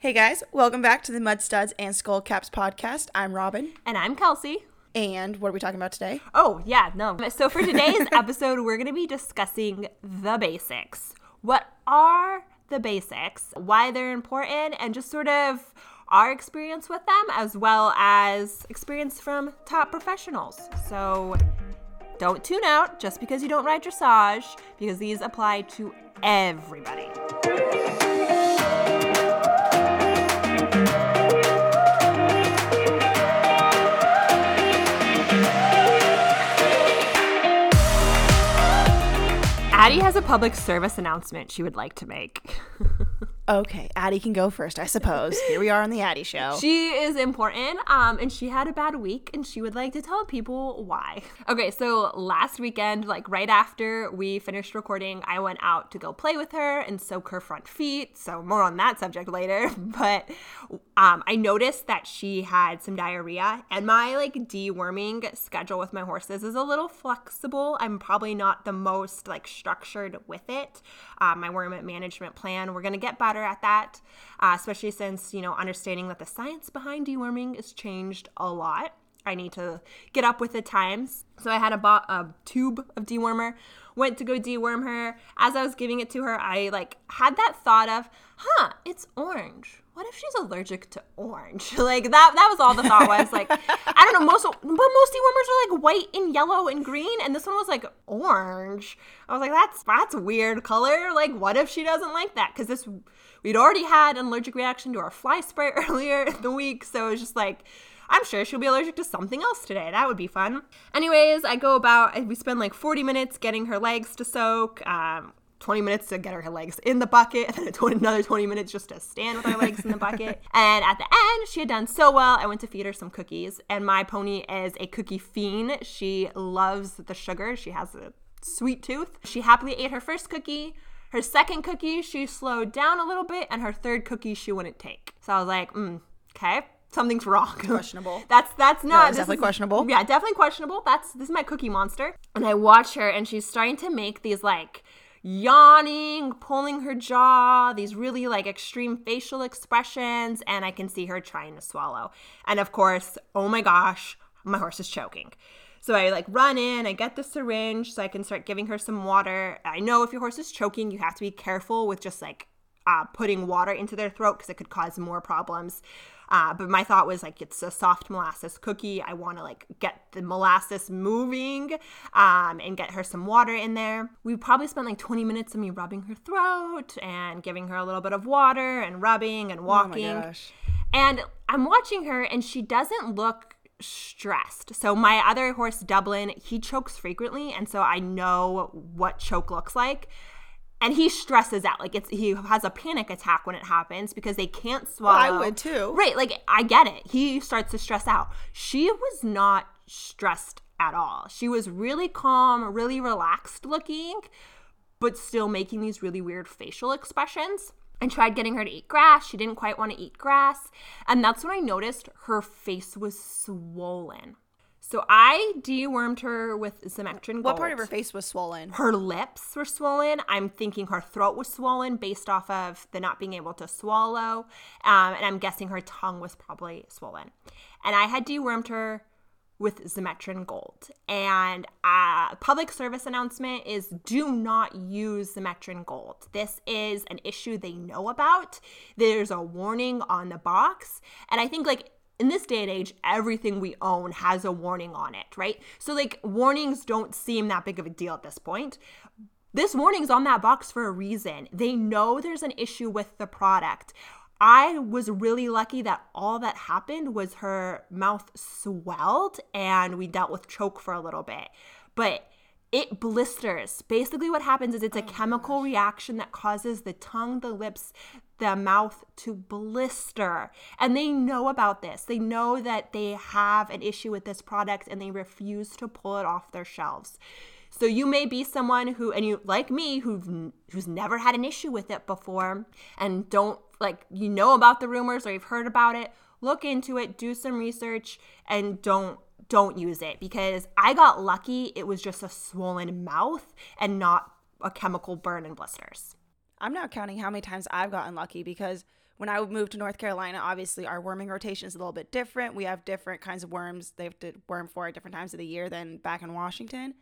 Hey guys, welcome back to the Mud Studs and Skull Caps podcast. I'm Robin. And I'm Kelsey. And what are we talking about today? Oh, yeah, no. So for today's episode, we're going to be discussing the basics. What are the basics, why they're important, and just sort of our experience with them, as well as experience from top professionals. So don't tune out just because you don't ride dressage, because these apply to everybody. Addie has a public service announcement she would like to make. Okay, Addie can go first, I suppose. Here we are on the Addie show. She is important, um, and she had a bad week, and she would like to tell people why. Okay, so last weekend, like right after we finished recording, I went out to go play with her and soak her front feet. So more on that subject later. But um, I noticed that she had some diarrhea, and my like deworming schedule with my horses is a little flexible. I'm probably not the most like structured with it. Um, my worm management plan, we're gonna get better better at that, uh, especially since, you know, understanding that the science behind deworming has changed a lot. I need to get up with the times. So I had a, bo- a tube of dewormer, went to go deworm her. As I was giving it to her, I like had that thought of, huh, it's orange. What if she's allergic to orange? like that that was all the thought was. Like I don't know, most but most dewormers are like white and yellow and green, and this one was like orange. I was like, that's that's weird color. Like, what if she doesn't like that? Because this we'd already had an allergic reaction to our fly spray earlier in the week, so it was just like I'm sure she'll be allergic to something else today. That would be fun. Anyways, I go about, we spend like 40 minutes getting her legs to soak. Um, 20 minutes to get her legs in the bucket, and then 20, another 20 minutes just to stand with her legs in the bucket. And at the end, she had done so well. I went to feed her some cookies, and my pony is a cookie fiend. She loves the sugar, she has a sweet tooth. She happily ate her first cookie. Her second cookie, she slowed down a little bit, and her third cookie, she wouldn't take. So I was like, mm, okay, something's wrong. Questionable. that's that's not that's definitely is, questionable. Yeah, definitely questionable. That's this is my cookie monster. And I watch her and she's starting to make these like yawning, pulling her jaw, these really like extreme facial expressions, and I can see her trying to swallow. And of course, oh my gosh, my horse is choking. So I like run in, I get the syringe so I can start giving her some water. I know if your horse is choking, you have to be careful with just like uh, putting water into their throat because it could cause more problems. Uh, but my thought was like it's a soft molasses cookie. I want to like get the molasses moving um, and get her some water in there. We probably spent like 20 minutes of me rubbing her throat and giving her a little bit of water and rubbing and walking. Oh my gosh. And I'm watching her and she doesn't look stressed. So my other horse Dublin, he chokes frequently and so I know what choke looks like and he stresses out like it's he has a panic attack when it happens because they can't swallow well, i would too. Right like i get it. He starts to stress out. She was not stressed at all. She was really calm really relaxed looking but still making these really weird facial expressions and tried getting her to eat grass. She didn't quite want to eat grass. And that's when i noticed her face was swollen so I dewormed her with Zimecterin Gold. What part of her face was swollen? Her lips were swollen. I'm thinking her throat was swollen based off of the not being able to swallow. Um, and I'm guessing her tongue was probably swollen. And I had dewormed her with Zimecterin Gold. And a public service announcement is do not use Zimecterin Gold. This is an issue they know about. There's a warning on the box. And I think like in this day and age, everything we own has a warning on it, right? So, like, warnings don't seem that big of a deal at this point. This warning's on that box for a reason. They know there's an issue with the product. I was really lucky that all that happened was her mouth swelled and we dealt with choke for a little bit. But it blisters. Basically, what happens is it's a oh chemical gosh. reaction that causes the tongue, the lips, the mouth to blister. And they know about this. They know that they have an issue with this product and they refuse to pull it off their shelves. So you may be someone who and you like me who who's never had an issue with it before and don't like you know about the rumors or you've heard about it. Look into it, do some research and don't don't use it because I got lucky it was just a swollen mouth and not a chemical burn and blisters. I'm not counting how many times I've gotten lucky because when I moved to North Carolina, obviously our worming rotation is a little bit different. We have different kinds of worms they have to worm for at different times of the year than back in Washington.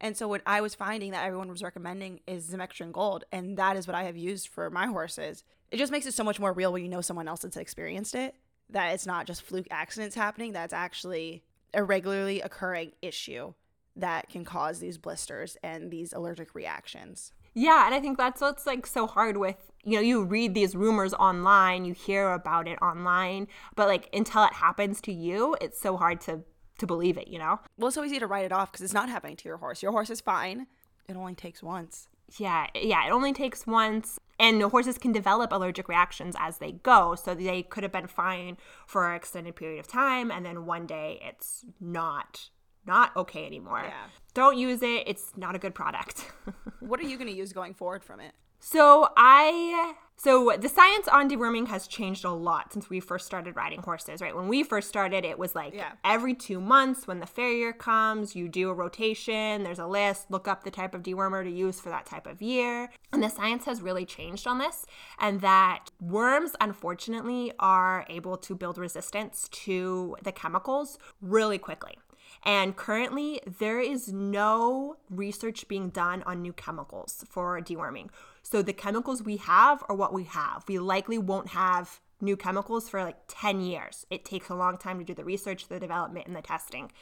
And so what I was finding that everyone was recommending is Zimecterin Gold, and that is what I have used for my horses. It just makes it so much more real when you know someone else that's experienced it. That it's not just fluke accidents happening. That's actually a regularly occurring issue that can cause these blisters and these allergic reactions. Yeah, and I think that's what's like so hard with you know you read these rumors online, you hear about it online, but like until it happens to you, it's so hard to to believe it, you know? Well, it's so easy to write it off because it's not happening to your horse. Your horse is fine. It only takes once. Yeah, yeah, it only takes once. And horses can develop allergic reactions as they go. So they could have been fine for an extended period of time, and then one day it's not not okay anymore. Yeah. Don't use it. It's not a good product. what are you going to use going forward from it? So I so the science on deworming has changed a lot since we first started riding horses, right? When we first started, it was like yeah. every two months when the farrier comes, you do a rotation, there's a list, look up the type of dewormer to use for that type of year. And the science has really changed on this, and that worms, unfortunately, are able to build resistance to the chemicals really quickly. And currently, there is no research being done on new chemicals for deworming. So the chemicals we have are what we have. We likely won't have new chemicals for like 10 years. It takes a long time to do the research, the development, and the testing.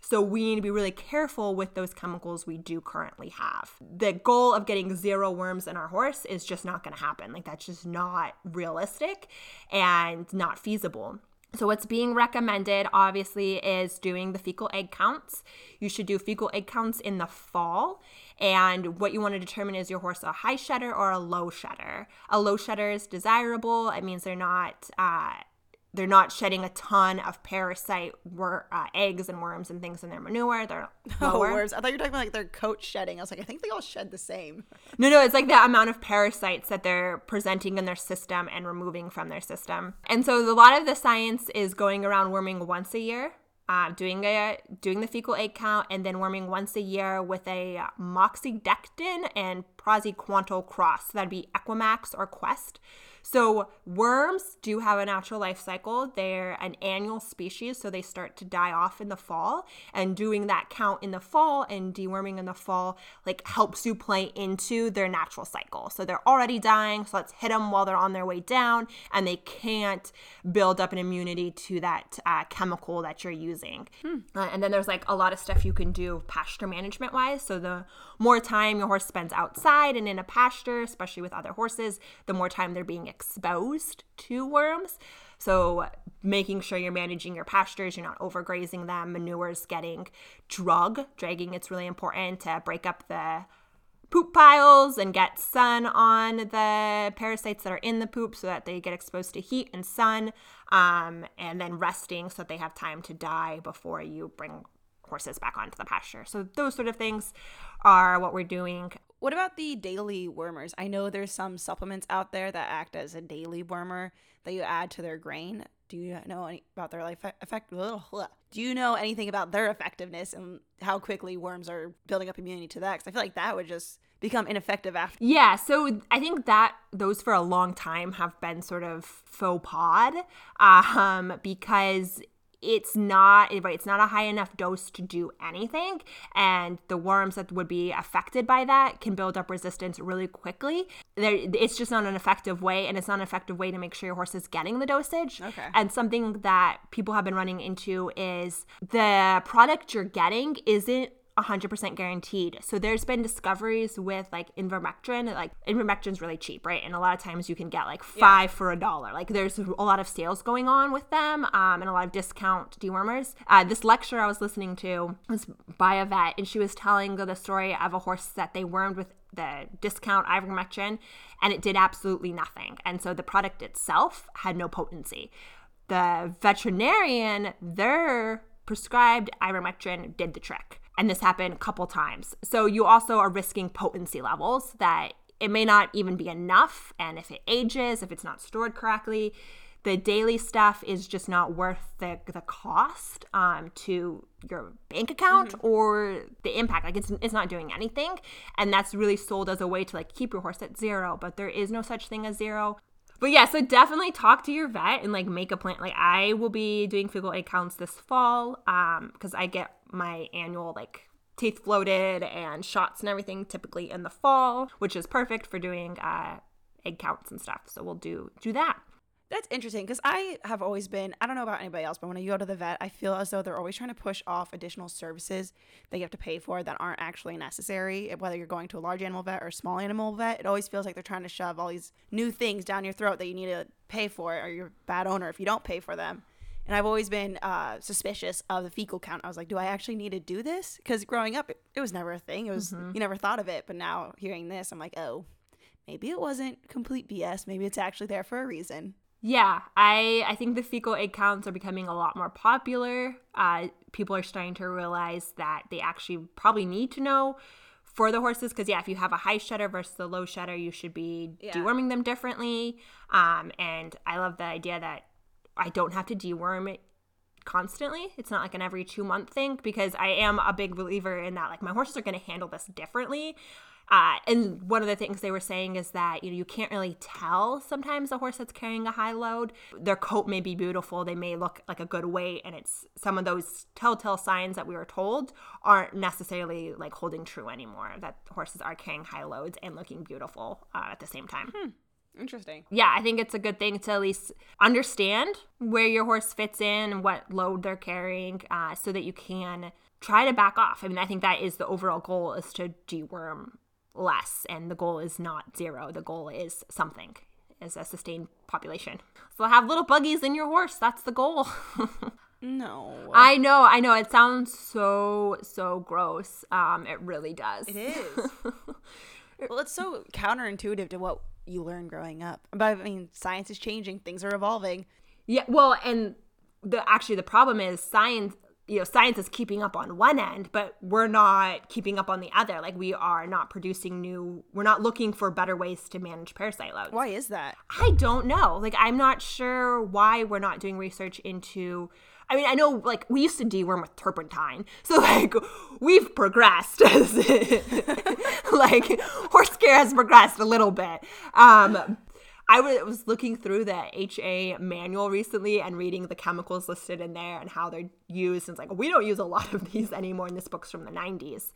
So we need to be really careful with those chemicals we do currently have. The goal of getting zero worms in our horse is just not going to happen. Like that's just not realistic and not feasible. So, what's being recommended obviously is doing the fecal egg counts. You should do fecal egg counts in the fall. And what you want to determine is your horse a high shedder or a low shedder. A low shedder is desirable. It means they're not uh, they're not shedding a ton of parasite wor- uh, eggs and worms and things in their manure. They're oh, worms. I thought you were talking about like their coat shedding. I was like, I think they all shed the same. No, no, it's like the amount of parasites that they're presenting in their system and removing from their system. And so a lot of the science is going around worming once a year. Uh, doing a doing the fecal egg count and then worming once a year with a moxidectin and praziquantel cross. So that'd be Equimax or Quest. So, worms do have a natural life cycle. They're an annual species, so they start to die off in the fall. And doing that count in the fall and deworming in the fall, like, helps you play into their natural cycle. So, they're already dying, so let's hit them while they're on their way down, and they can't build up an immunity to that uh, chemical that you're using. Hmm. Uh, and then there's like a lot of stuff you can do pasture management wise. So, the more time your horse spends outside and in a pasture, especially with other horses, the more time they're being exposed to worms. So, making sure you're managing your pastures, you're not overgrazing them, manure's getting drug, dragging, it's really important to break up the poop piles and get sun on the parasites that are in the poop so that they get exposed to heat and sun, um, and then resting so that they have time to die before you bring horses back onto the pasture. So, those sort of things are what we're doing. What about the daily wormers? I know there's some supplements out there that act as a daily wormer that you add to their grain. Do you know any about their life effect? Do you know anything about their effectiveness and how quickly worms are building up immunity to that? Because I feel like that would just become ineffective after. Yeah, so I think that those for a long time have been sort of faux pod um, because it's not right it's not a high enough dose to do anything and the worms that would be affected by that can build up resistance really quickly. There it's just not an effective way and it's not an effective way to make sure your horse is getting the dosage. Okay. And something that people have been running into is the product you're getting isn't 100% guaranteed. So there's been discoveries with like Ivermectin, like Ivermectin's really cheap, right? And a lot of times you can get like five yeah. for a dollar. Like there's a lot of sales going on with them um, and a lot of discount dewormers. Uh, this lecture I was listening to was by a vet and she was telling the story of a horse that they wormed with the discount ivermectin and it did absolutely nothing. And so the product itself had no potency. The veterinarian, their prescribed ivermectin did the trick and this happened a couple times. So you also are risking potency levels that it may not even be enough. And if it ages, if it's not stored correctly, the daily stuff is just not worth the, the cost um, to your bank account mm-hmm. or the impact like it's, it's not doing anything and that's really sold as a way to like keep your horse at zero but there is no such thing as zero But yeah, so definitely talk to your vet and like make a plan. Like I will be doing fecal egg counts this fall um because I get my annual like teeth floated and shots and everything typically in the fall, which is perfect for doing uh egg counts and stuff. So we'll do do that. That's interesting because I have always been, I don't know about anybody else, but when I go to the vet, I feel as though they're always trying to push off additional services that you have to pay for that aren't actually necessary. Whether you're going to a large animal vet or a small animal vet, it always feels like they're trying to shove all these new things down your throat that you need to pay for or you're a bad owner if you don't pay for them. And I've always been uh, suspicious of the fecal count. I was like, do I actually need to do this? Because growing up, it, it, was never a thing. It was, mm-hmm. you never thought of it. But now hearing this, I'm like, oh, maybe it wasn't complete BS. Maybe it's actually there for a reason. Yeah, I I think the fecal egg counts are becoming a lot more popular. Uh, people are starting to realize that they actually probably need to know for the horses because yeah, if you have a high shedder versus a low shedder, you should be yeah. deworming them differently. Um, and I love the idea that I don't have to deworm it constantly. It's not like an every two month thing because I am a big believer in that. Like my horses are going to handle this differently. Uh, and one of the things they were saying is that you know you can't really tell sometimes a horse that's carrying a high load. Their coat may be beautiful, they may look like a good weight, and it's some of those telltale signs that we were told aren't necessarily like holding true anymore. That horses are carrying high loads and looking beautiful uh, at the same time. Hmm. Interesting. Yeah, I think it's a good thing to at least understand where your horse fits in and what load they're carrying uh, so that you can try to back off. I mean, I think that is the overall goal is to deworm less and the goal is not zero. The goal is something is a sustained population. So have little buggies in your horse. That's the goal. No. I know i know. It sounds so so gross. Um it really does. It is. Well it's so counterintuitive to what you learn growing up. But i mean science is changing. Things are evolving. Yeah well and the actually the problem is science you know science is keeping up on one end but we're not keeping up on the other. Like we are not producing new we're not looking for better ways to manage parasite loads why is that? I don't know. Like i'm not sure why we're not doing research into I mean, I know like we used to deworm with turpentine, so like we've progressed. like horse care has progressed a little bit, um, I was looking through the HA manual recently and reading the chemicals listed in there and how they're used. And it's like, we don't use a lot of these anymore. And this book's from the 90s.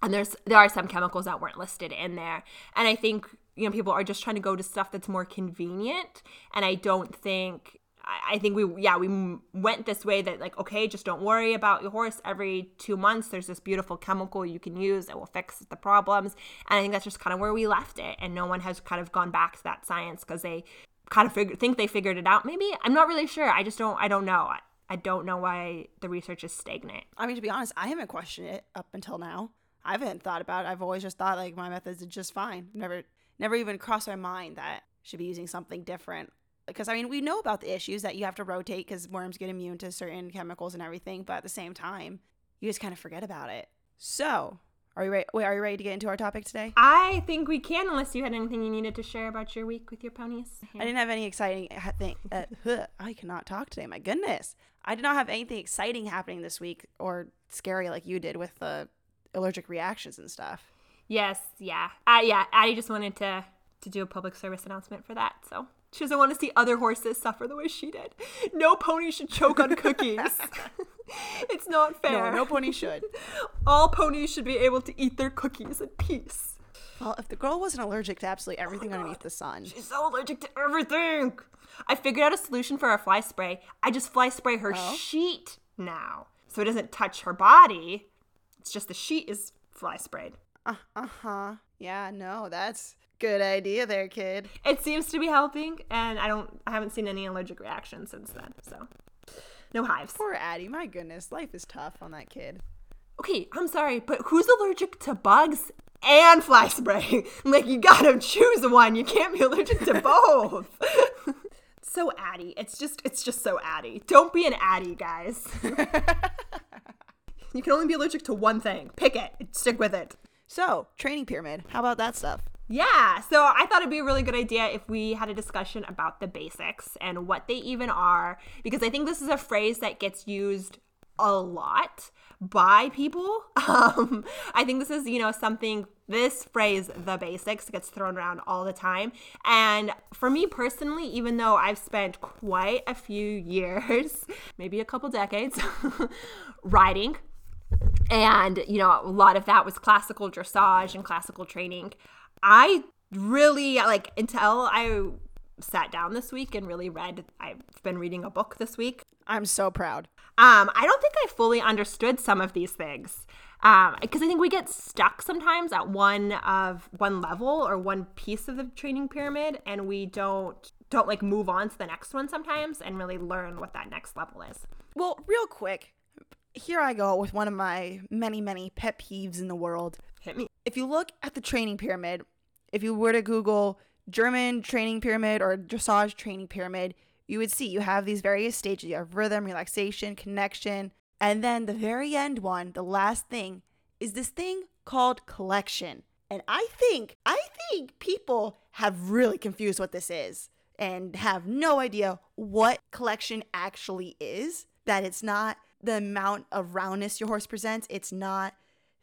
And there's there are some chemicals that weren't listed in there. And I think, you know, people are just trying to go to stuff that's more convenient. And I don't think I think we, yeah, we went this way that, like, okay, just don't worry about your horse. Every two months, there's this beautiful chemical you can use that will fix the problems. And I think that's just kind of where we left it. And no one has kind of gone back to that science because they kind of think they figured it out. Maybe I'm not really sure. I just don't, I don't know. I, I don't know why the research is stagnant. I mean, to be honest, I haven't questioned it up until now. I haven't thought about it. I've always just thought like my methods are just fine. Never, never even crossed my mind that should be using something different because I mean we know about the issues that you have to rotate because worms get immune to certain chemicals and everything, but at the same time, you just kind of forget about it. So, are you ready? Wait, are you ready to get into our topic today? I think we can, unless you had anything you needed to share about your week with your ponies. I didn't have any exciting thing. Uh, I cannot talk today. My goodness, I did not have anything exciting happening this week or scary like you did with the allergic reactions and stuff. Yes, yeah, uh, yeah. Addie just wanted to to do a public service announcement for that, so she doesn't want to see other horses suffer the way she did. No pony should choke on cookies. it's not fair. No, no pony should. All ponies should be able to eat their cookies in peace. Well, if the girl wasn't allergic to absolutely everything oh underneath the sun. She's so allergic to everything. I figured out a solution for our fly spray. I just fly spray her oh? sheet now. So it doesn't touch her body. It's just the sheet is fly sprayed. Uh huh. Yeah, no, that's Good idea there, kid. It seems to be helping, and I don't I haven't seen any allergic reactions since then. So no hives. Poor Addie, my goodness, life is tough on that kid. Okay, I'm sorry, but who's allergic to bugs and fly spray? like you gotta choose one. You can't be allergic to both. so Addie, it's just it's just so Addie. Don't be an Addie, guys. you can only be allergic to one thing. Pick it. Stick with it. So, training pyramid. How about that stuff? Yeah, so I thought it'd be a really good idea if we had a discussion about the basics and what they even are, because I think this is a phrase that gets used a lot by people. Um, I think this is, you know, something This phrase, the basics, gets thrown around all the time. And for me personally, even though I've spent quite a few years, maybe a couple decades, riding, and you know, a lot of that was classical dressage and classical training, I really like until I sat down this week and really read. I've been reading a book this week. I'm so proud. Um, I don't think I fully understood some of these things because um, I think we get stuck sometimes at one of one level or one piece of the training pyramid, and we don't don't like move on to the next one sometimes and really learn what that next level is. Well, real quick, here I go with one of my many many pet peeves in the world. Hit me. If you look at the training pyramid, if you were to Google German training pyramid or dressage training pyramid, you would see you have these various stages. You have rhythm, relaxation, connection, and then the very end one, the last thing, is this thing called collection. And I think, I think people have really confused what this is and have no idea what collection actually is. That it's not the amount of roundness your horse presents, it's not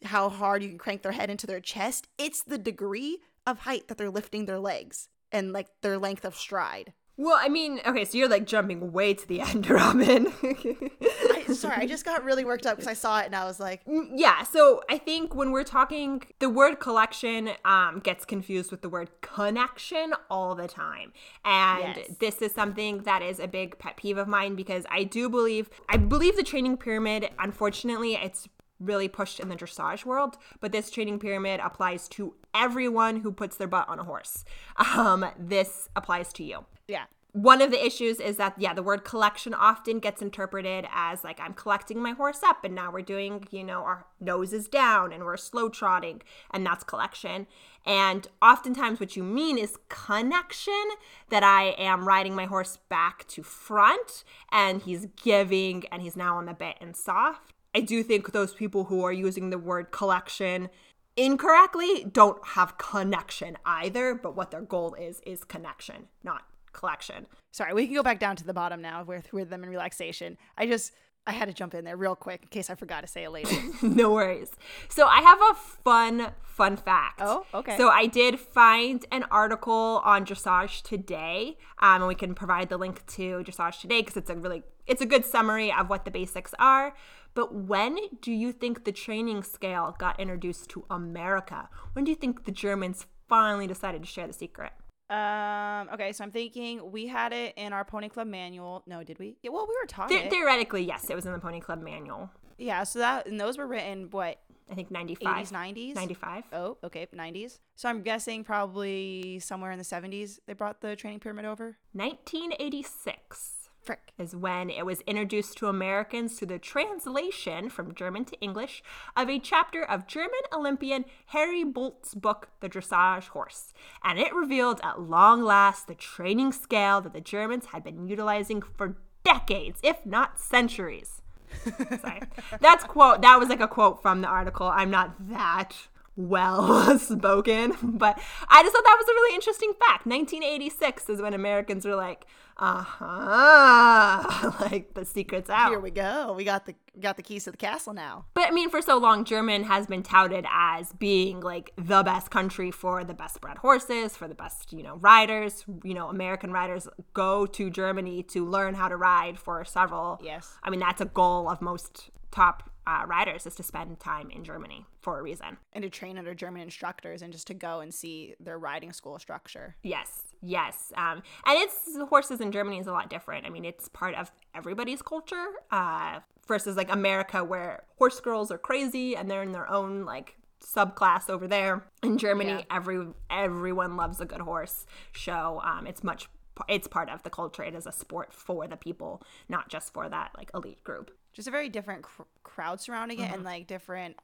how hard you can crank their head into their chest, it's the degree of height that they're lifting their legs and like their length of stride. Well, I mean, okay, so you're like jumping way to the end, Robin. I, sorry, I just got really worked up because I saw it and I was like, mm, yeah. So I think when we're talking, the word collection um, gets confused with the word connection all the time, and yes. this is something that is a big pet peeve of mine because I do believe, I believe the training pyramid. Unfortunately, it's really pushed in the dressage world, but this training pyramid applies to everyone who puts their butt on a horse. Um, this applies to you. Yeah. One of the issues is that, yeah, the word collection often gets interpreted as like, I'm collecting my horse up, and now we're doing, you know, our nose is down and we're slow trotting, and that's collection. And oftentimes, what you mean is connection that I am riding my horse back to front, and he's giving, and he's now on the bit and soft. I do think those people who are using the word collection incorrectly don't have connection either, but what their goal is is connection, not collection. Sorry, we can go back down to the bottom now with rhythm and relaxation. I just I had to jump in there real quick in case I forgot to say it later. no worries. So I have a fun, fun fact. Oh, okay. So I did find an article on dressage today, um, and we can provide the link to dressage today because it's a really it's a good summary of what the basics are. But when do you think the training scale got introduced to America? When do you think the Germans finally decided to share the secret? Um. Okay, so I'm thinking we had it in our Pony Club manual. No, did we? Yeah. Well, we were taught The- theoretically, yes, it was in the Pony Club manual. Yeah. So that and those were written what I think 95. 80s, 90s. 95. Oh, okay, 90s. So I'm guessing probably somewhere in the 70s they brought the training pyramid over. 1986. Frick. is when it was introduced to Americans through the translation from German to English of a chapter of German Olympian Harry Boldt's book, The Dressage Horse. And it revealed at long last the training scale that the Germans had been utilizing for decades, if not centuries. Sorry. That's quote that was like a quote from the article. I'm not that well spoken, but I just thought that was a really interesting fact. 1986 is when Americans were like, "Uh huh," like the secret's out. Here we go. We got the got the keys to the castle now. But I mean, for so long, German has been touted as being like the best country for the best bred horses, for the best you know riders. You know, American riders go to Germany to learn how to ride for several. Yes. I mean, that's a goal of most top uh, riders is to spend time in Germany for a reason. And to train under German instructors and just to go and see their riding school structure. Yes, yes. Um, and it's horses in Germany is a lot different. I mean, it's part of everybody's culture uh, versus like America where horse girls are crazy and they're in their own like subclass over there. In Germany, yeah. every everyone loves a good horse show. Um, it's much it's part of the culture. It is a sport for the people, not just for that like elite group just a very different cr- crowd surrounding it mm-hmm. and like different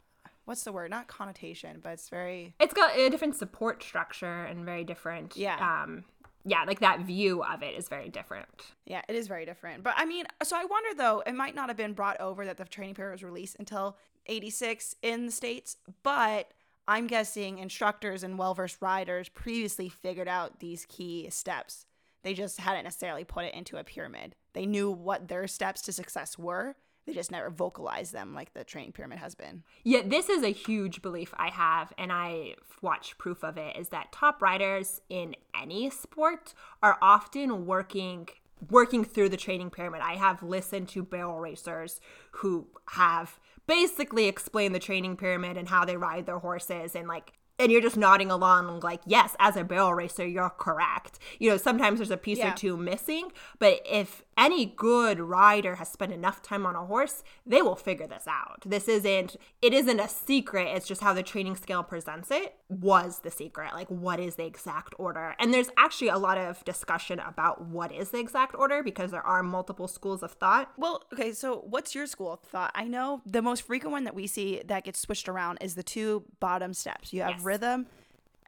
what's the word? Not connotation but it's very it's got a different support structure and very different yeah. um yeah like that view of it is very different. Yeah it is very different. But i mean so i wonder though it might not have been brought over that the training period was released until 86 in the states but i'm guessing instructors and well-versed riders previously figured out these key steps. They just hadn't necessarily put it into a pyramid. They knew what their steps to success were they just never vocalize them like the training pyramid has been. Yeah, this is a huge belief I have, and I watch proof of it. Is that top riders in any sport are often working working through the training pyramid. I have listened to barrel racers who have basically explained the training pyramid and how they ride their horses and like and you're just nodding along like yes as a barrel racer you're correct. You know sometimes there's a piece yeah. or two missing but if any good rider has spent enough time on a horse they will figure this out. This isn't it isn't a secret it's just how the training scale presents it was the secret like what is the exact order? And there's actually a lot of discussion about what is the exact order because there are multiple schools of thought. Well okay so what's your school of thought? I know the most frequent one that we see that gets switched around is the two bottom steps. You have yes. Rhythm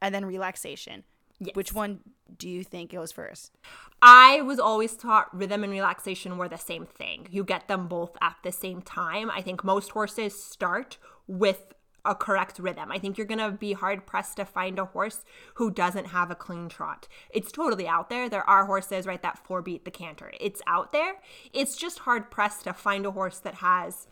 and then relaxation Yes. Which one do you think goes first? I was always taught rhythm and relaxation were the same thing. You get them both at the same time. I think most horses start with a correct rhythm. I think you're going to be hard pressed to find a horse who doesn't have a clean trot. It's totally out there. There are horses, right, that four beat the canter. It's out there. It's just hard pressed to find a horse that has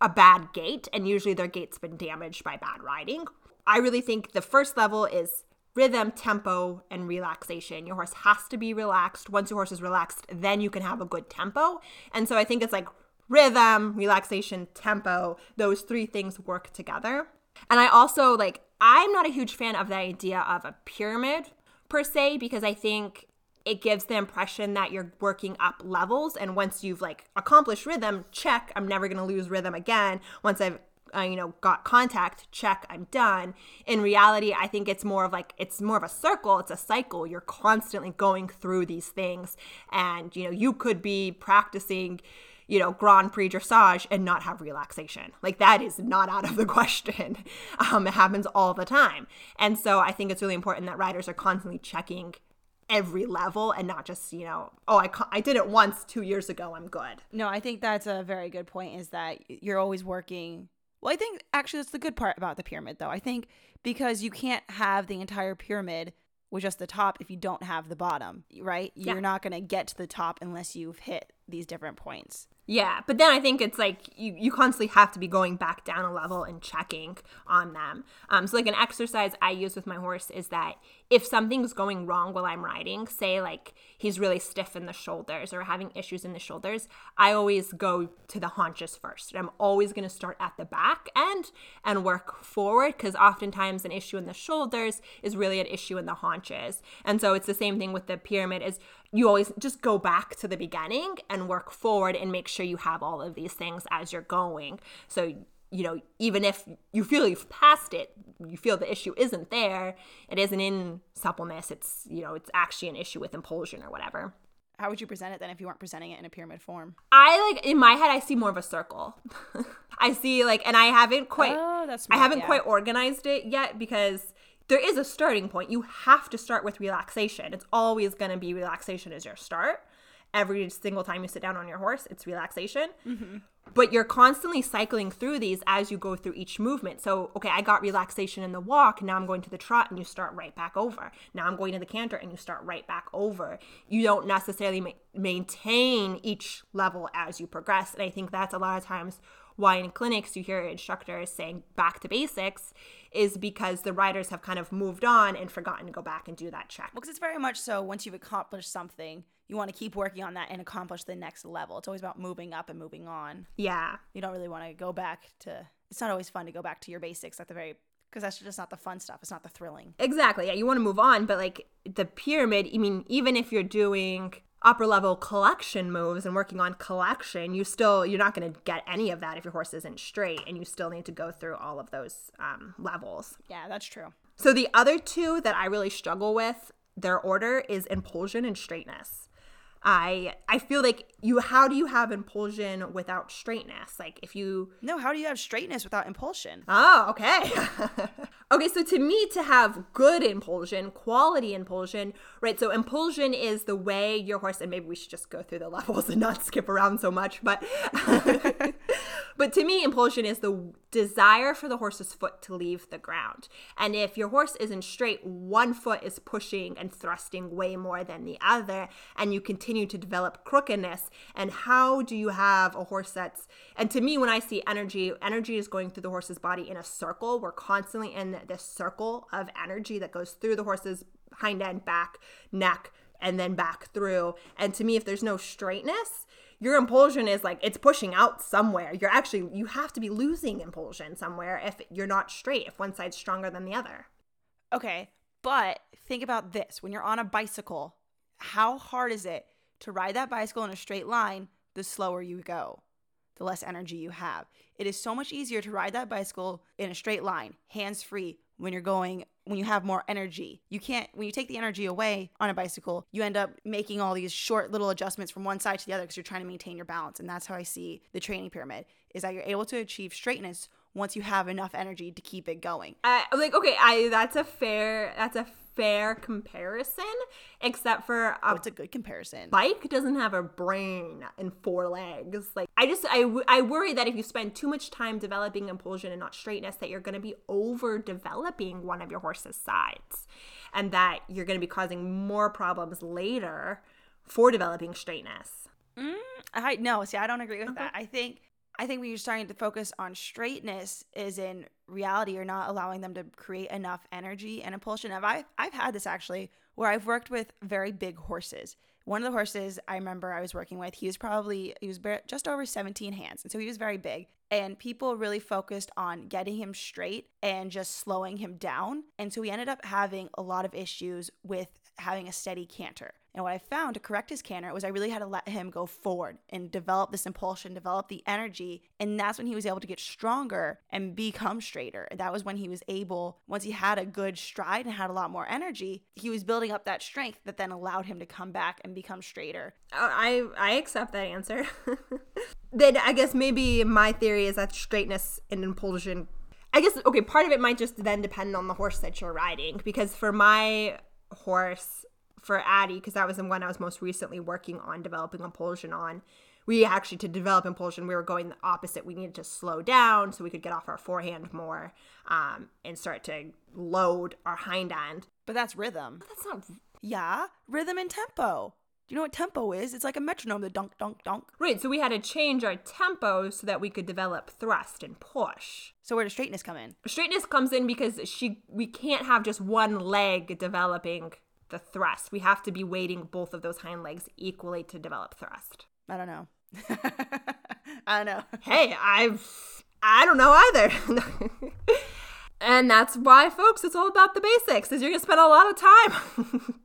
a bad gait, and usually their gait's been damaged by bad riding. I really think the first level is rhythm, tempo, and relaxation. Your horse has to be relaxed. Once your horse is relaxed, then you can have a good tempo. And so I think it's like rhythm, relaxation, tempo, those three things work together. And I also like, I'm not a huge fan of the idea of a pyramid per se, because I think it gives the impression that you're working up levels. And once you've like accomplished rhythm, check, I'm never going to lose rhythm again. Once I've uh, you know, got contact, check, I'm done. In reality, I think it's more of like, it's more of a circle, it's a cycle. You're constantly going through these things. And, you know, you could be practicing, you know, Grand Prix dressage and not have relaxation. Like that is not out of the question. Um, it happens all the time. And so I think it's really important that riders are constantly checking every level and not just you know oh I, I did it once two years ago i'm good no i think that's a very good point is that you're always working well, I think actually that's the good part about the pyramid, though. I think because you can't have the entire pyramid with just the top if you don't have the bottom, right? Yeah. You're not going to get to the top unless you've hit these different points. Yeah, but then I think it's like you, you constantly have to be going back down a level and checking on them. Um, so like an exercise I use with my horse is that if something's going wrong while I'm riding, say like he's really stiff in the shoulders or having issues in the shoulders, I always go to the haunches first. I'm always going to start at the back end and work forward because oftentimes an issue in the shoulders is really an issue in the haunches. And so it's the same thing with the pyramid is you always just go back to the beginning and work forward and make sure you have all of these things as you're going. So, you know, even if you feel you've passed it, you feel the issue isn't there, it isn't in suppleness, it's, you know, it's actually an issue with impulsion or whatever. How would you present it then if you weren't presenting it in a pyramid form? I like in my head I see more of a circle. I see like and I haven't quite oh, that's smart, I haven't yeah. quite organized it yet because there is a starting point. You have to start with relaxation. It's always going to be relaxation as your start. Every single time you sit down on your horse, it's relaxation. Mm-hmm. But you're constantly cycling through these as you go through each movement. So, okay, I got relaxation in the walk. Now I'm going to the trot and you start right back over. Now I'm going to the canter and you start right back over. You don't necessarily ma- maintain each level as you progress. And I think that's a lot of times why in clinics you hear instructors saying back to basics is because the riders have kind of moved on and forgotten to go back and do that check. Because it's very much so once you've accomplished something, you want to keep working on that and accomplish the next level. It's always about moving up and moving on. Yeah. You don't really want to go back to it's not always fun to go back to your basics at the very because that's just not the fun stuff. It's not the thrilling. Exactly. Yeah, you want to move on, but like the pyramid, I mean, even if you're doing upper level collection moves and working on collection, you still you're not going to get any of that if your horse isn't straight, and you still need to go through all of those um, levels. Yeah, that's true. So the other two that I really struggle with, their order is impulsion and straightness. I I feel like you how do you have impulsion without straightness? Like if you No, how do you have straightness without impulsion? Oh, okay. okay, so to me to have good impulsion, quality impulsion, right? So impulsion is the way your horse and maybe we should just go through the levels and not skip around so much, but But to me, impulsion is the desire for the horse's foot to leave the ground. And if your horse isn't straight, one foot is pushing and thrusting way more than the other, and you continue to develop crookedness. And how do you have a horse that's, and to me, when I see energy, energy is going through the horse's body in a circle. We're constantly in this circle of energy that goes through the horse's hind end, back, neck, and then back through. And to me, if there's no straightness, your impulsion is like it's pushing out somewhere. You're actually you have to be losing impulsion somewhere if you're not straight, if one side's stronger than the other. Okay, but think about this. When you're on a bicycle, how hard is it to ride that bicycle in a straight line the slower you go? The less energy you have. It is so much easier to ride that bicycle in a straight line, hands free, when you're going when you have more energy. You can't when you take the energy away on a bicycle, you end up making all these short little adjustments from one side to the other because you're trying to maintain your balance. And that's how I see the training pyramid is that you're able to achieve straightness once you have enough energy to keep it going. I like okay, I that's a fair that's a fair comparison, except for a it's a good comparison. Bike doesn't have a brain and four legs. Like I just I, I worry that if you spend too much time developing impulsion and not straightness, that you're going to be over developing one of your horse's sides, and that you're going to be causing more problems later for developing straightness. Mm, I no, see, I don't agree with okay. that. I think I think when you're starting to focus on straightness is in reality you're not allowing them to create enough energy and impulsion. I've, I've, had this actually where I've worked with very big horses. One of the horses I remember I was working with, he was probably, he was just over 17 hands. And so he was very big. And people really focused on getting him straight and just slowing him down. And so we ended up having a lot of issues with having a steady canter. And what I found to correct his canter was I really had to let him go forward and develop this impulsion, develop the energy. And that's when he was able to get stronger and become straighter. That was when he was able, once he had a good stride and had a lot more energy, he was building up that strength that then allowed him to come back and become straighter. Uh, I, I accept that answer. then I guess maybe my theory is that straightness and impulsion I guess okay, part of it might just then depend on the horse that you're riding because for my horse, for Addie, because that was the one I was most recently working on developing impulsion on. We actually, to develop impulsion, we were going the opposite. We needed to slow down so we could get off our forehand more um, and start to load our hind end. But that's rhythm. But that's not. Yeah, rhythm and tempo. Do you know what tempo is? It's like a metronome, the dunk, dunk, dunk. Right, so we had to change our tempo so that we could develop thrust and push. So where does straightness come in? Straightness comes in because she we can't have just one leg developing the thrust. We have to be weighting both of those hind legs equally to develop thrust. I don't know. I don't know. hey, I've I don't know either. and that's why folks, it's all about the basics. Is you're going to spend a lot of time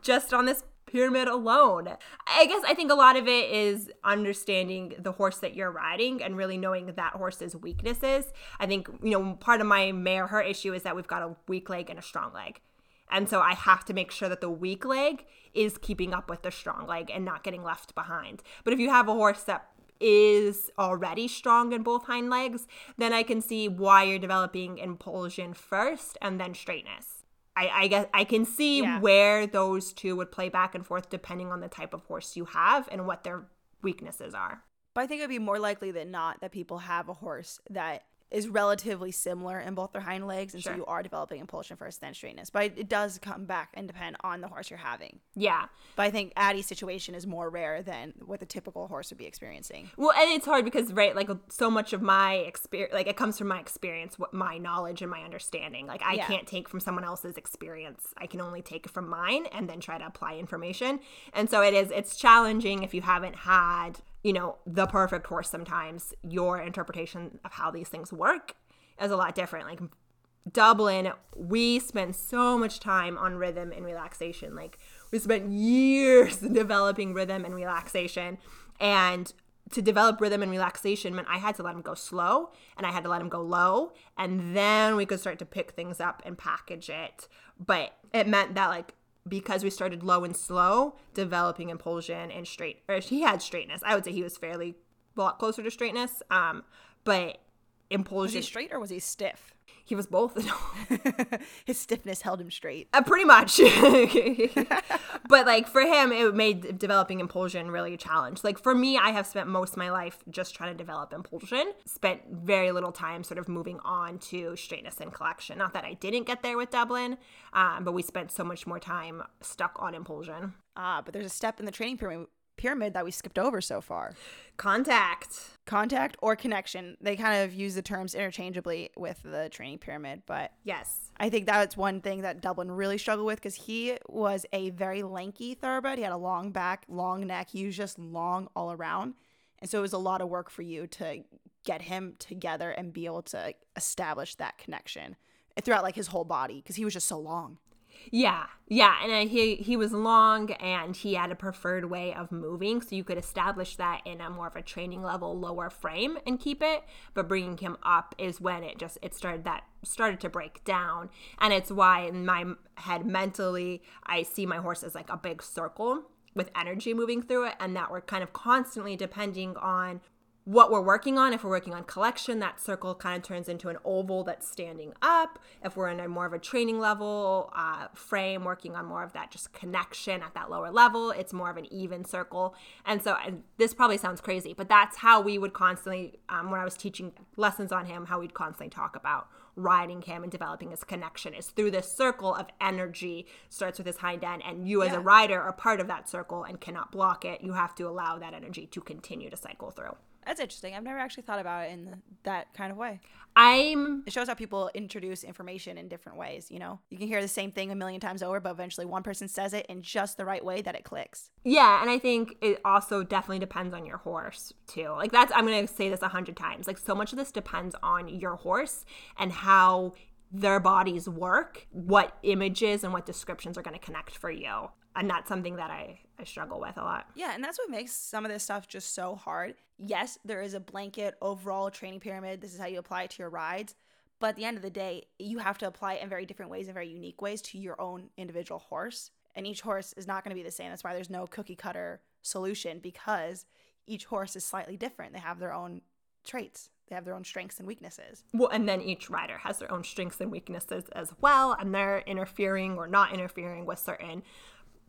just on this pyramid alone. I guess I think a lot of it is understanding the horse that you're riding and really knowing that horse's weaknesses. I think, you know, part of my mare, her issue is that we've got a weak leg and a strong leg. And so I have to make sure that the weak leg is keeping up with the strong leg and not getting left behind. But if you have a horse that is already strong in both hind legs, then I can see why you're developing impulsion first and then straightness. I, I guess I can see yeah. where those two would play back and forth depending on the type of horse you have and what their weaknesses are. But I think it would be more likely than not that people have a horse that is relatively similar in both their hind legs, and sure. so you are developing impulsion first, then straightness. But it, does come back and depend on the horse you're having. Yeah. But I think Addie's situation is more rare than what the typical horse would be experiencing. Well, and it's hard because right, like so much of my experience, like it comes from my experience, what my knowledge and my understanding. Like I yeah. can't take from someone else's experience. I can only take from mine and then try to apply information. And so it is. It's challenging if you haven't had you know, the perfect horse sometimes, your interpretation of how these things work is a lot different. Like Dublin, we spent so much time on rhythm and relaxation. Like we spent years developing rhythm and relaxation. And to develop rhythm and relaxation meant I had to let him go slow and I had to let him go low. And then we could start to pick things up and package it. But it meant that like because we started low and slow, developing impulsion and straight. Or he had straightness. I would say he was fairly a lot closer to straightness. Um, but impulsion. Was he straight or was he stiff? He was both. His stiffness held him straight. Uh, pretty much. but like for him, it made developing impulsion really a challenge. Like for me, I have spent most of my life just trying to develop impulsion. Spent very little time sort of moving on to straightness and collection. Not that I didn't get there with Dublin, um, but we spent so much more time stuck on impulsion. Ah, but there's a step in the training pyramid pyramid that we skipped over so far. Contact. Contact or connection. They kind of use the terms interchangeably with the training pyramid, but Yes. I think that's one thing that Dublin really struggled with because he was a very lanky thoroughbred. He had a long back, long neck. He was just long all around. And so it was a lot of work for you to get him together and be able to establish that connection throughout like his whole body because he was just so long. Yeah, yeah, and uh, he he was long and he had a preferred way of moving, so you could establish that in a more of a training level lower frame and keep it. But bringing him up is when it just it started that started to break down, and it's why in my head mentally I see my horse as like a big circle with energy moving through it, and that we're kind of constantly depending on what we're working on. If we're working on collection, that circle kind of turns into an oval that's standing up. If we're in a more of a training level uh, frame, working on more of that just connection at that lower level, it's more of an even circle. And so, and this probably sounds crazy, but that's how we would constantly, um, when I was teaching lessons on him, how we'd constantly talk about riding him and developing his connection is through this circle of energy starts with his hind end and you as Yeah. a rider are part of that circle and cannot block it you have to allow that energy to continue to cycle through That's interesting. I've never actually thought about it in that kind of way. i'm It shows how people introduce information in different ways, you know? You can hear the same thing a million times over, but eventually one person says it in just the right way that it clicks. Yeah, and I think it also definitely depends on your horse too. Like that's I'm gonna say this a hundred times. Like so much of this depends on your horse and how their bodies work, what images and what descriptions are gonna connect for you. And that's something that I, I struggle with a lot. Yeah, and that's what makes some of this stuff just so hard. Yes, there is a blanket overall training pyramid. This is how you apply it to your rides. But at the end of the day, you have to apply it in very different ways and very unique ways to your own individual horse. And each horse is not going to be the same. That's why there's no cookie cutter solution because each horse is slightly different. They have their own traits, they have their own strengths and weaknesses. Well, and then each rider has their own strengths and weaknesses as well, and they're interfering or not interfering with certain,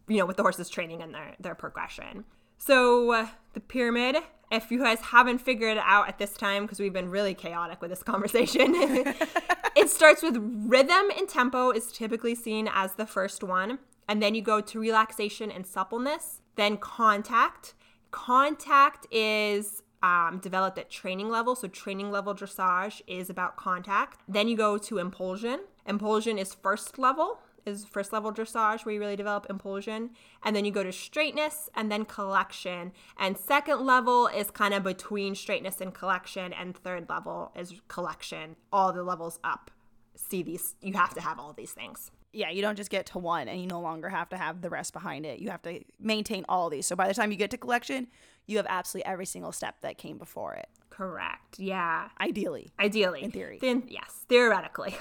you know, with the horse's training and their their progression. So uh, the pyramid, if you guys haven't figured it out at this time, because we've been really chaotic with this conversation, it starts with rhythm and tempo is typically seen as the first one, and then you go to relaxation and suppleness, then contact. Contact is um, developed at training level. So, training level dressage is about contact. Then you go to impulsion. Impulsion is first level, is first level dressage where you really develop impulsion. And then you go to straightness and then collection. And second level is kind of between straightness and collection. And third level is collection. All the levels up. See these, you have to have all these things. Yeah, you don't just get to one and you no longer have to have the rest behind it. You have to maintain all these. So by the time you get to collection, you have absolutely every single step that came before it. Correct. Yeah. Ideally. Ideally. In theory. Then yes, theoretically.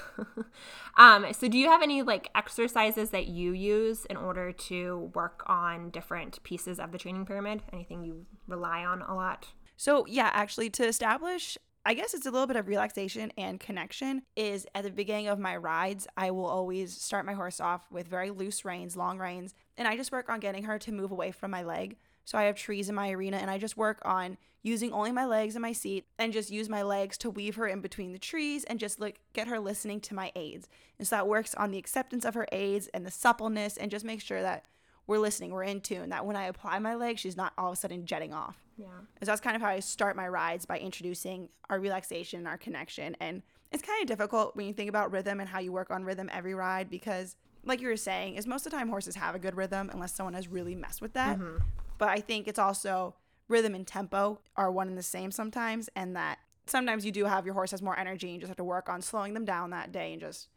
um, so do you have any like exercises that you use in order to work on different pieces of the training pyramid? Anything you rely on a lot? So, yeah, actually, to establish, I guess it's a little bit of relaxation and connection. Is at the beginning of my rides, I will always start my horse off with very loose reins, long reins, and I just work on getting her to move away from my leg. So, I have trees in my arena, and I just work on using only my legs in my seat and just use my legs to weave her in between the trees and just look get her listening to my aids. And so that works on the acceptance of her aids and the suppleness and just make sure that we're listening, we're in tune, that when I apply my leg, she's not all of a sudden jetting off. Yeah. And so that's kind of how I start my rides by introducing our relaxation and our connection. And it's kind of difficult when you think about rhythm and how you work on rhythm every ride because, like you were saying, is most of the time horses have a good rhythm unless someone has really messed with that. Mm-hmm. But I think it's also rhythm and tempo are one and the same sometimes, and that sometimes you do have your horse has more energy and you just have to work on slowing them down that day and just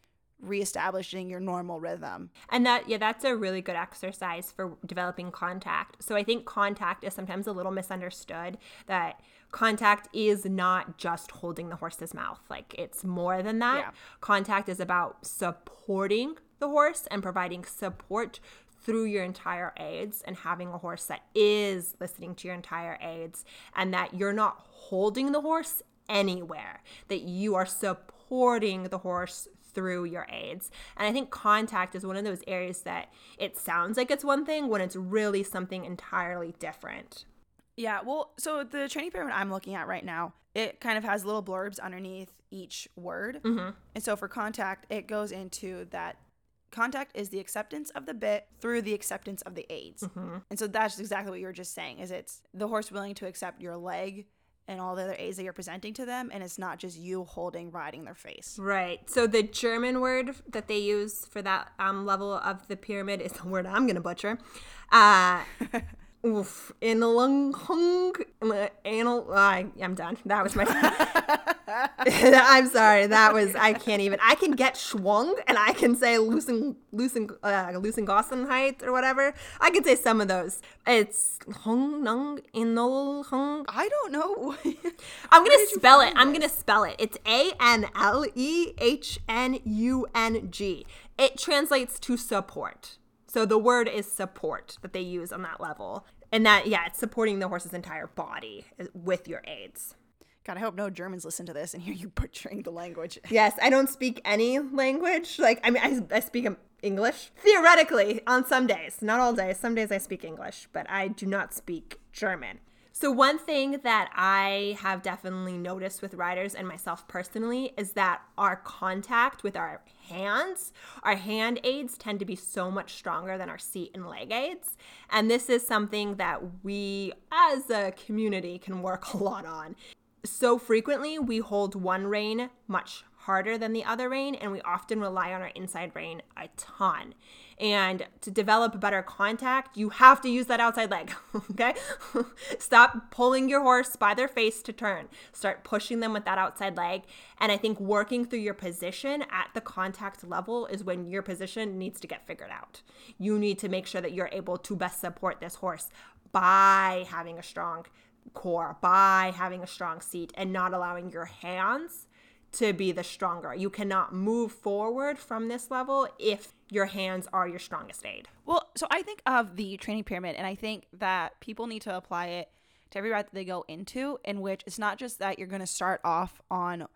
reestablishing your normal rhythm. And that, yeah, that's a really good exercise for developing contact. So I think contact is sometimes a little misunderstood that contact is not just holding the horse's mouth. Like it's more than that. Yeah. Contact is about supporting the horse and providing support through your entire aids and having a horse that is listening to your entire aids and that you're not holding the horse anywhere, that you are supporting the horse through your aids. And I think contact is one of those areas that it sounds like it's one thing when it's really something entirely different. Yeah, well, so the training pyramid I'm looking at right now, it kind of has little blurbs underneath each word. Mm-hmm. And so for contact, it goes into that contact is the acceptance of the bit through the acceptance of the aids. Mm-hmm. And so that's exactly what you were just saying is it's the horse willing to accept your leg and all the other aids that you're presenting to them and it's not just you holding riding their face. Right. So the German word that they use for that um, level of the pyramid is a word I'm going to butcher. Uh, oof. Inalung. Anal. I, I'm done. That was my. I'm sorry. That was. I can't even. I can get schwung and I can say loosen, loosen, uh, loosen height or whatever. I can say some of those. It's hung, nung, inal, hung. I don't know. I'm gonna spell it. I'm gonna spell it. It's A N L E H N U N G. It translates to support. So the word is support that they use on that level. And that, yeah, it's supporting the horse's entire body with your aids. God, I hope no Germans listen to this and hear you butchering the language. Yes, I don't speak any language. Like, I mean, I, I speak English theoretically on some days, not all days. Some days I speak English, but I do not speak German. So, one thing that I have definitely noticed with riders and myself personally is that our contact with our hands, our hand aids tend to be so much stronger than our seat and leg aids. And this is something that we as a community can work a lot on. So frequently, we hold one rein much harder than the other rein, and we often rely on our inside rein a ton. And to develop better contact, you have to use that outside leg. okay? Stop pulling your horse by their face to turn. Start pushing them with that outside leg. And I think working through your position at the contact level is when your position needs to get figured out. You need to make sure that you're able to best support this horse by having a strong core, by having a strong seat, and not allowing your hands to be the stronger. You cannot move forward from this level if your hands are your strongest aid. Well, so I think of the training pyramid, and I think that people need to apply it to every ride that they go into, in which it's not just that you're going to start off on,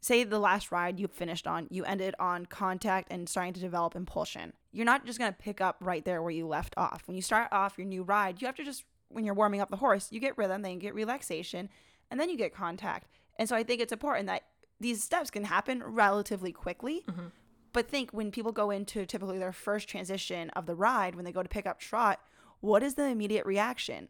say, the last ride you finished on, you ended on contact and starting to develop impulsion. You're not just going to pick up right there where you left off. When you start off your new ride, you have to just, when you're warming up the horse, you get rhythm, then you get relaxation, and then you get contact. And so I think it's important that these steps can happen relatively quickly. Mm-hmm. But think when people go into typically their first transition of the ride, when they go to pick up trot, what is the immediate reaction?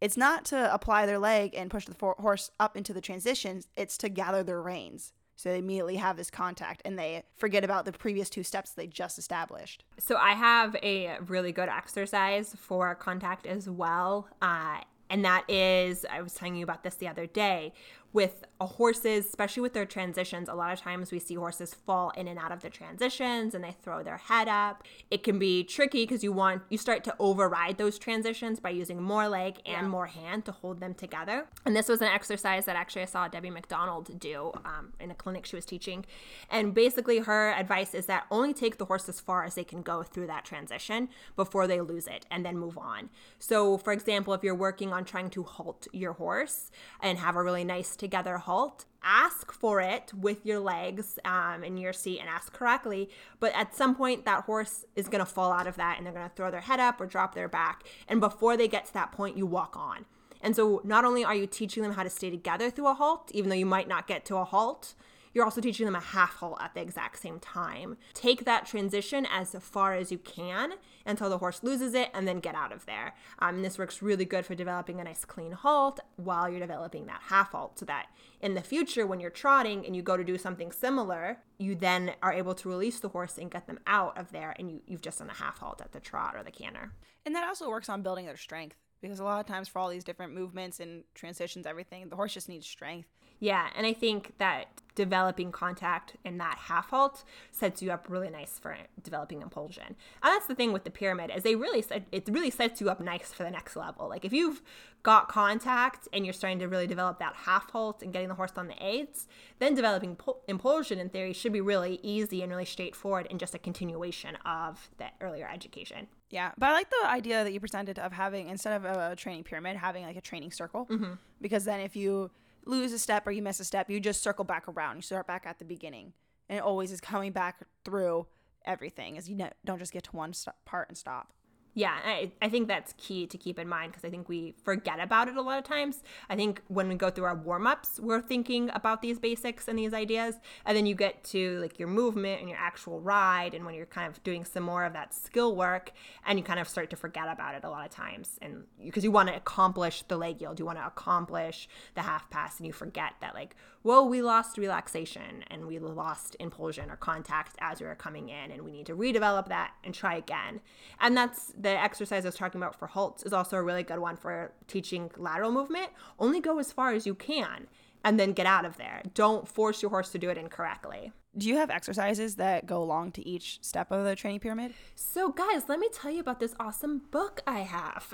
It's not to apply their leg and push the for- horse up into the transitions, it's to gather their reins. So they immediately have this contact and they forget about the previous two steps they just established. So I have a really good exercise for contact as well. Uh, and that is, I was telling you about this the other day, with horses, especially with their transitions, a lot of times we see horses fall in and out of the transitions and they throw their head up. It can be tricky because you want you start to override those transitions by using more leg and yeah. more hand to hold them together. And this was an exercise that actually I saw Debbie McDonald do um, in a clinic she was teaching. And basically, her advice is that only take the horse as far as they can go through that transition before they lose it and then move on. So, for example, if you're working on trying to halt your horse and have a really nice together halt. Ask for it with your legs um, in your seat and ask correctly. But at some point, that horse is going to fall out of that and they're going to throw their head up or drop their back. And before they get to that point, you walk on. And so, not only are you teaching them how to stay together through a halt, even though you might not get to a halt, you're also teaching them a half halt at the exact same time. Take that transition as far as you can until the horse loses it and then get out of there. Um, this works really good for developing a nice clean halt while you're developing that half halt so that in the future, when you're trotting and you go to do something similar, you then are able to release the horse and get them out of there and you, you've just done a half halt at the trot or the canter. And that also works on building their strength because a lot of times for all these different movements and transitions, everything, the horse just needs strength. Yeah, and I think that developing contact and that half halt sets you up really nice for developing impulsion. And that's the thing with the pyramid is they really it really sets you up nice for the next level. Like if you've got contact and you're starting to really develop that half halt and getting the horse on the aids, then developing impulsion in theory should be really easy and really straightforward and just a continuation of that earlier education. Yeah, but I like the idea that you presented of having instead of a training pyramid, having like a training circle, mm-hmm. because then if you lose a step or you miss a step, you just circle back around. You start back at the beginning. And it always is coming back through everything as you don't just get to one part and stop. Yeah, I, I think that's key to keep in mind because I think we forget about it a lot of times. I think when we go through our warm ups, we're thinking about these basics and these ideas. And then you get to like your movement and your actual ride, and when you're kind of doing some more of that skill work, and you kind of start to forget about it a lot of times. And because you want to accomplish the leg yield, you want to accomplish the half pass, and you forget that, like, whoa, we lost relaxation and we lost impulsion or contact as we were coming in, and we need to redevelop that and try again. And that's the exercise I was talking about for halts is also a really good one for teaching lateral movement. Only go as far as you can and then get out of there. Don't force your horse to do it incorrectly. Do you have exercises that go along to each step of the training pyramid? So, guys, let me tell you about this awesome book I have.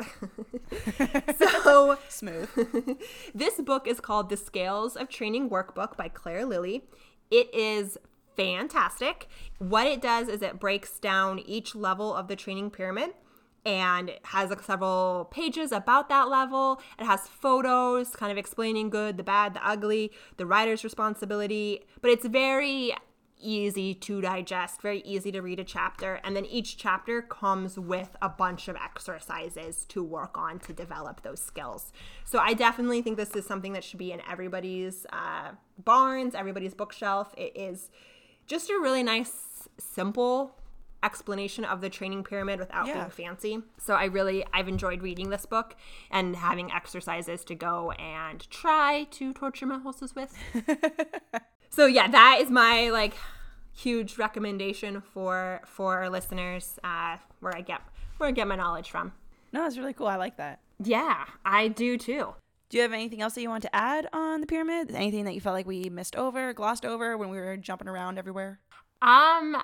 so, smooth. this book is called The Scales of Training Workbook by Claire Lilley. It is fantastic. What it does is it breaks down each level of the training pyramid and it has like several pages about that level. It has photos kind of explaining good, the bad, the ugly, the writer's responsibility, but it's very easy to digest, very easy to read a chapter. And then each chapter comes with a bunch of exercises to work on to develop those skills. So I definitely think this is something that should be in everybody's uh, barns, everybody's bookshelf. It is just a really nice, simple explanation of the training pyramid without yeah. being fancy. So I really I've enjoyed reading this book and having exercises to go and try to torture my horses with. so yeah, that is my like huge recommendation for for our listeners uh, where I get where I get my knowledge from. No, that's really cool. I like that. Yeah, I do too. Do you have anything else that you want to add on the pyramid? Anything that you felt like we missed over, glossed over when we were jumping around everywhere? Um,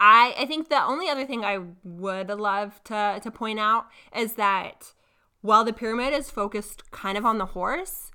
I I think the only other thing I would love to to point out is that while the pyramid is focused kind of on the horse,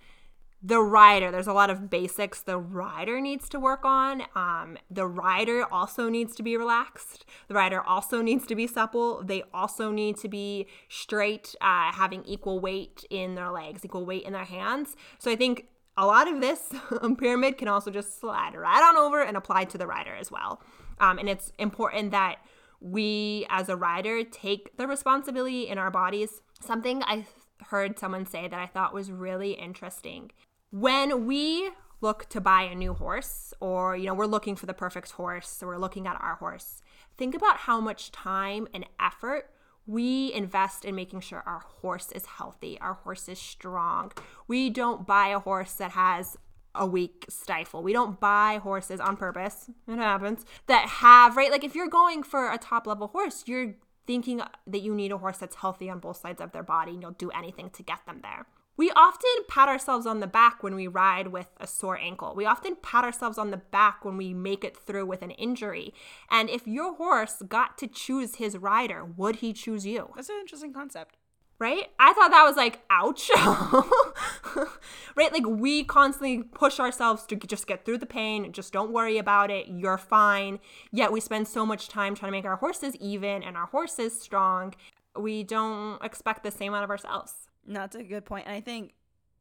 the rider there's a lot of basics the rider needs to work on. Um, the rider also needs to be relaxed. The rider also needs to be supple. They also need to be straight uh, having equal weight in their legs equal weight in their hands. So i think a lot of this pyramid can also just slide right on over and apply to the rider as well um, and it's important that we, as a rider, take the responsibility in our bodies. Something I heard someone say that I thought was really interesting. When we look to buy a new horse, or, you know, we're looking for the perfect horse, so we're looking at our horse, think about how much time and effort we invest in making sure our horse is healthy, our horse is strong. We don't buy a horse that has a weak stifle. We don't buy horses on purpose. It happens that have, right? Like if you're going for a top level horse, you're thinking that you need a horse that's healthy on both sides of their body and you'll do anything to get them there. We often pat ourselves on the back when we ride with a sore ankle. We often pat ourselves on the back when we make it through with an injury. And if your horse got to choose his rider, would he choose you? That's an interesting concept right? I thought that was like, ouch. right? Like, we constantly push ourselves to just get through the pain. Just don't worry about it. You're fine. Yet we spend so much time trying to make our horses even and our horses strong. We don't expect the same out of ourselves. No, that's a good point. And I think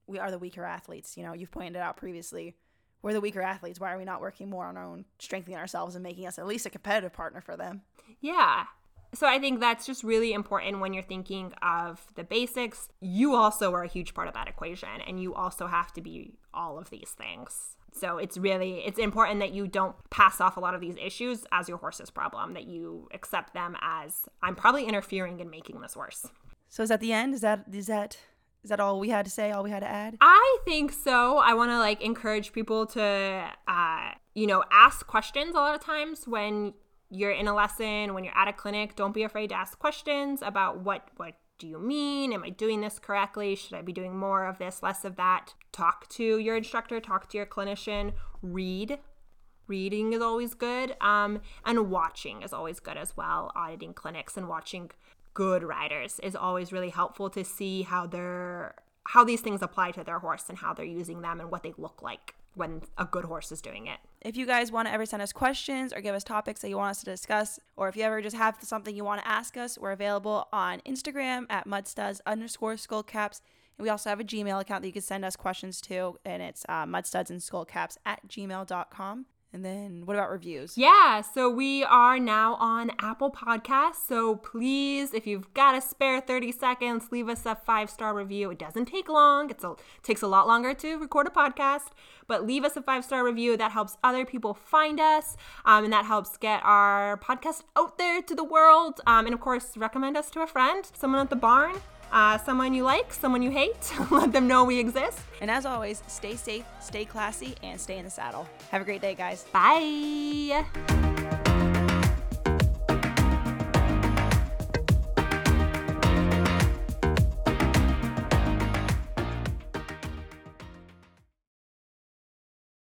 we are the weaker athletes. You know, you've pointed it out previously. We're the weaker athletes. Why are we not working more on our own strengthening ourselves and making us at least a competitive partner for them? Yeah so I think that's just really important when you're thinking of the basics. You also are a huge part of that equation and you also have to be all of these things. So it's really it's important that you don't pass off a lot of these issues as your horse's problem, that you accept them as I'm probably interfering in making this worse. So is that the end? Is that is that is that all we had to say? All we had to add? I think so. I want to like encourage people to, uh, you know, ask questions a lot of times when you're in a lesson, when you're at a clinic, don't be afraid to ask questions about what what do you mean? Am I doing this correctly? Should I be doing more of this, less of that? Talk to your instructor, talk to your clinician, read. Reading is always good. Um, and watching is always good as well. Auditing clinics and watching good riders is always really helpful to see how they're how these things apply to their horse and how they're using them and what they look like when a good horse is doing it. If you guys want to ever send us questions or give us topics that you want us to discuss, or if you ever just have something you want to ask us, we're available on Instagram at mudstuds underscore skullcaps. And we also have a Gmail account that you can send us questions to, and it's uh, mudstuds and skullcaps at gmail.com. And then what about reviews? Yeah, so we are now on Apple Podcasts. So please, if you've got a spare 30 seconds, leave us a five star review. It doesn't take long, it takes a lot longer to record a podcast, but leave us a five star review. That helps other people find us, um, and that helps get our podcast out there to the world. Um, and of course, recommend us to a friend, someone at the barn uh, someone you like, someone you hate. Let them know we exist. And as always, stay safe, stay classy, and stay in the saddle. Have a great day, guys. Bye.